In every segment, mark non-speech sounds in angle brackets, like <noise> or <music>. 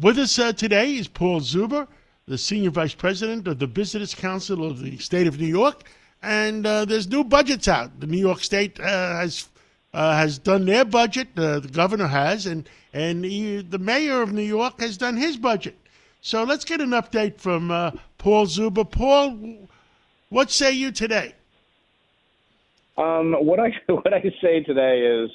With us uh, today is Paul Zuber, the Senior Vice President of the Business Council of the State of New York. And uh, there's new budgets out. The New York State uh, has uh, has done their budget. Uh, the governor has, and and he, the mayor of New York has done his budget. So let's get an update from uh, Paul Zuber. Paul, what say you today? Um, what I <laughs> what I say today is,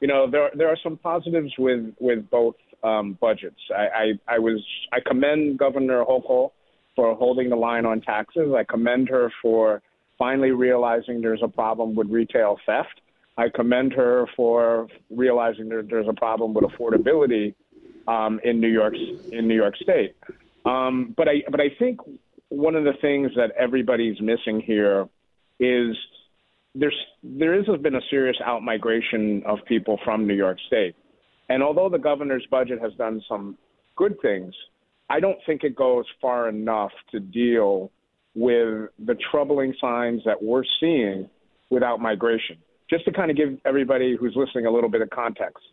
you know, there there are some positives with with both um, budgets. I, I I was I commend Governor Hochul for holding the line on taxes. I commend her for finally realizing there's a problem with retail theft. I commend her for realizing that there's a problem with affordability um, in New York in New York State. Um, but I but I think one of the things that everybody's missing here is there's there has been a serious outmigration of people from New York State, and although the governor's budget has done some good things, I don't think it goes far enough to deal with the troubling signs that we're seeing without migration. Just to kind of give everybody who's listening a little bit of context,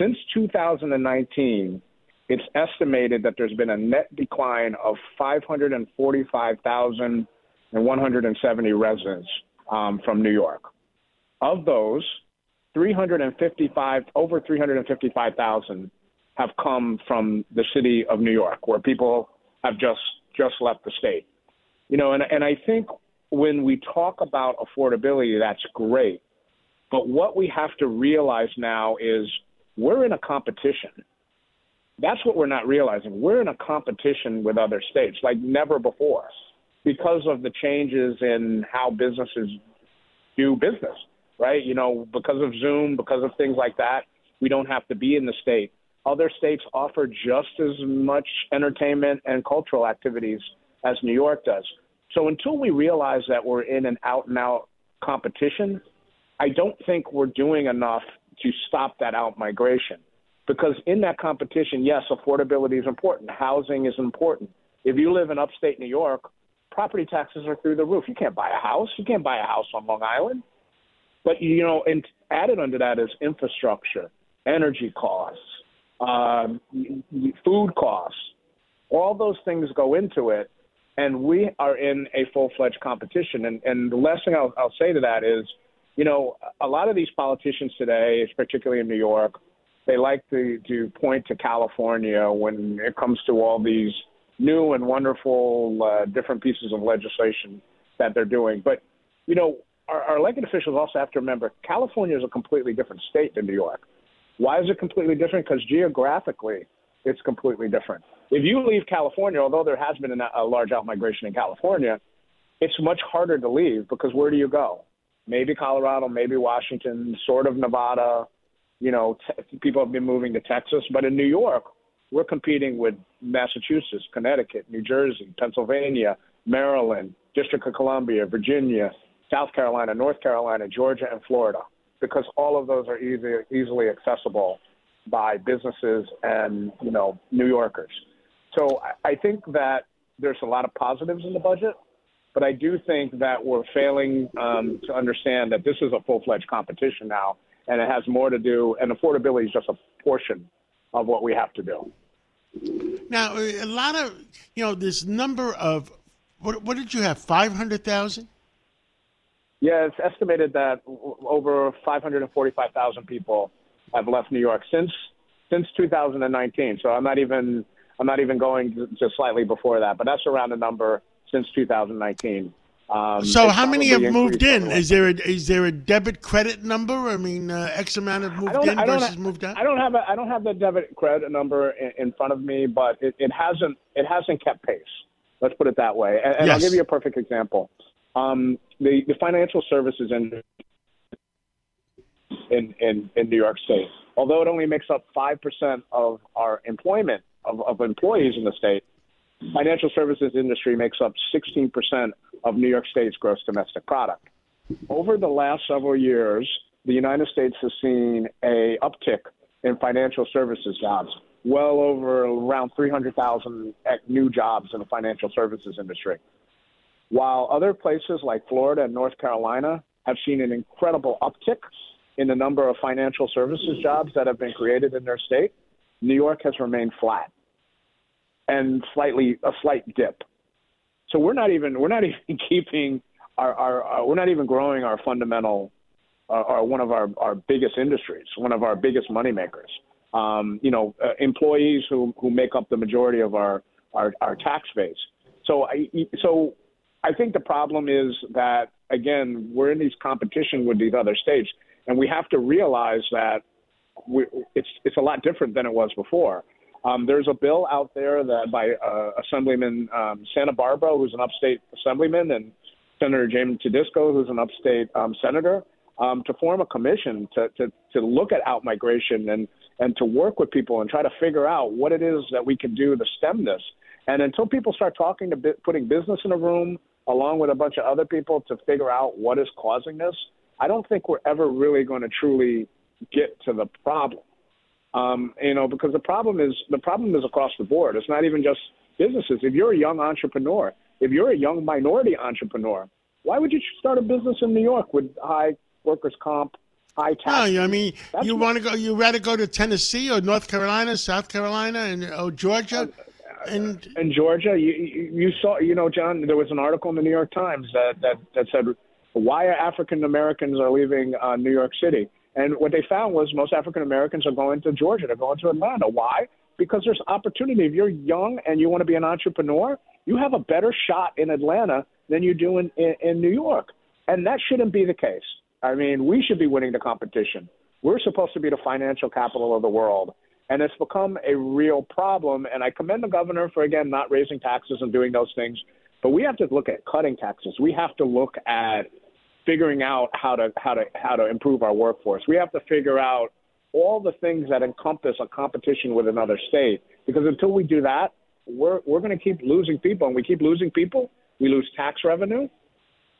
since 2019, it's estimated that there's been a net decline of 545,170 residents um, from New York. Of those, 355 over 355,000 have come from the city of New York, where people have just just left the state. You know, and and I think when we talk about affordability, that's great. But what we have to realize now is we're in a competition. That's what we're not realizing. We're in a competition with other states like never before because of the changes in how businesses do business, right? You know, because of Zoom, because of things like that, we don't have to be in the state. Other states offer just as much entertainment and cultural activities as New York does. So until we realize that we're in an out and out competition, I don't think we're doing enough to stop that out migration. Because in that competition, yes, affordability is important, housing is important. If you live in upstate New York, property taxes are through the roof. You can't buy a house. You can't buy a house on Long Island. But you know, and added under that is infrastructure, energy costs, um, food costs. All those things go into it, and we are in a full-fledged competition. And, and the last thing I'll, I'll say to that is, you know, a lot of these politicians today, particularly in New York, they like to, to point to California when it comes to all these new and wonderful uh, different pieces of legislation that they're doing. But, you know, our, our elected officials also have to remember California is a completely different state than New York. Why is it completely different? Because geographically, it's completely different. If you leave California, although there has been a, a large outmigration in California, it's much harder to leave because where do you go? Maybe Colorado, maybe Washington, sort of Nevada. You know, te- people have been moving to Texas, but in New York, we're competing with Massachusetts, Connecticut, New Jersey, Pennsylvania, Maryland, District of Columbia, Virginia, South Carolina, North Carolina, Georgia, and Florida, because all of those are easy, easily accessible by businesses and you know New Yorkers. So I think that there's a lot of positives in the budget, but I do think that we're failing um, to understand that this is a full-fledged competition now, and it has more to do. And affordability is just a portion of what we have to do. Now, a lot of you know this number of what, what did you have? Five hundred thousand. Yeah, it's estimated that over 545,000 people have left New York since since 2019. So I'm not even I'm not even going to slightly before that, but that's around the number since 2019. Um, so how many have moved in? Is there a is there a debit credit number? I mean, uh, X amount have moved in versus have, moved out. I don't have a I don't have the debit credit number in, in front of me, but it, it, hasn't it hasn't kept pace. Let's put it that way. And, and yes. I'll give you a perfect example. Um, the the financial services industry in, in in New York State, although it only makes up five percent of our employment of, of employees in the state, financial services industry makes up 16% of New York State's gross domestic product. Over the last several years, the United States has seen a uptick in financial services jobs, well over around 300,000 new jobs in the financial services industry. While other places like Florida and North Carolina have seen an incredible uptick in the number of financial services jobs that have been created in their state, New York has remained flat and slightly a slight dip. So we're not even we're not <laughs> even keeping our, our, our we're not even growing our fundamental uh, our one of our, our biggest industries, one of our biggest moneymakers. Um, you know, uh, employees who who make up the majority of our our, our tax base. So I so I think the problem is that again we're in these competition with these other states, and we have to realize that we, it's it's a lot different than it was before. Um, there's a bill out there that by uh, Assemblyman um, Santabarbara, who's an upstate assemblyman, and Senator James Tedisco, who's an upstate um, senator, um, to form a commission to, to, to look at outmigration and, and to work with people and try to figure out what it is that we can do to stem this. And until people start talking to putting business in a room along with a bunch of other people to figure out what is causing this, I don't think we're ever really going to truly get to the problem. Um, you know, because the problem is the problem is across the board. It's not even just businesses. If you're a young entrepreneur, if you're a young minority entrepreneur, why would you start a business in New York with high workers' comp, high tax? No, I mean, That's you want to go. You rather go to Tennessee or North Carolina, South Carolina, and or Georgia. Uh, and in Georgia, you you saw, you know, John. There was an article in the New York Times that that that said why African Americans are leaving uh, New York City and what they found was most African Americans are going to Georgia, they're going to Atlanta. Why? Because there's opportunity. If you're young and you want to be an entrepreneur, you have a better shot in Atlanta than you do in, in, in New York. And that shouldn't be the case. I mean, we should be winning the competition. We're supposed to be the financial capital of the world. And it's become a real problem. And I commend the governor for, again, not raising taxes and doing those things. But we have to look at cutting taxes. We have to look at figuring out how to how to how to improve our workforce. We have to figure out all the things that encompass a competition with another state. Because until we do that, we're we're going to keep losing people, and we keep losing people. We lose tax revenue,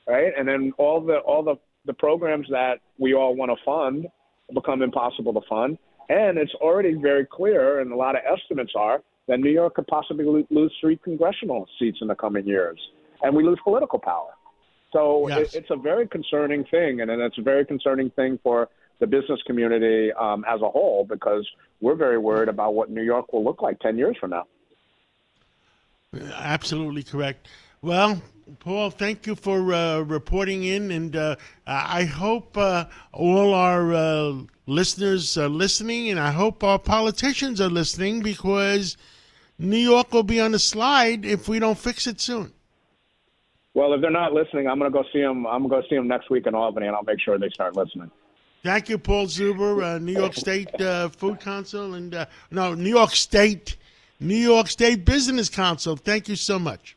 right? And then all the all the the programs that we all want to fund become impossible to fund. And it's already very clear, and a lot of estimates are that New York could possibly lose three congressional seats in the coming years, and we lose political power. So yes. it, it's a very concerning thing, and, and it's a very concerning thing for the business community um, as a whole because we're very worried about what New York will look like 10 years from now. Absolutely correct. Well, Paul, thank you for uh, reporting in, and uh, I hope uh, all our uh, listeners are listening, and I hope our politicians are listening because New York will be on the slide if we don't fix it soon. Well, if they're not listening, I'm going to go see them. I'm going to go see them next week in Albany, and I'll make sure they start listening. Thank you, Paul Zuber, uh, New York State uh, Food Council, and uh, no, New York State, New York State Business Council. Thank you so much.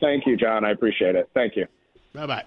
Thank you, John. I appreciate it. Thank you. Bye bye.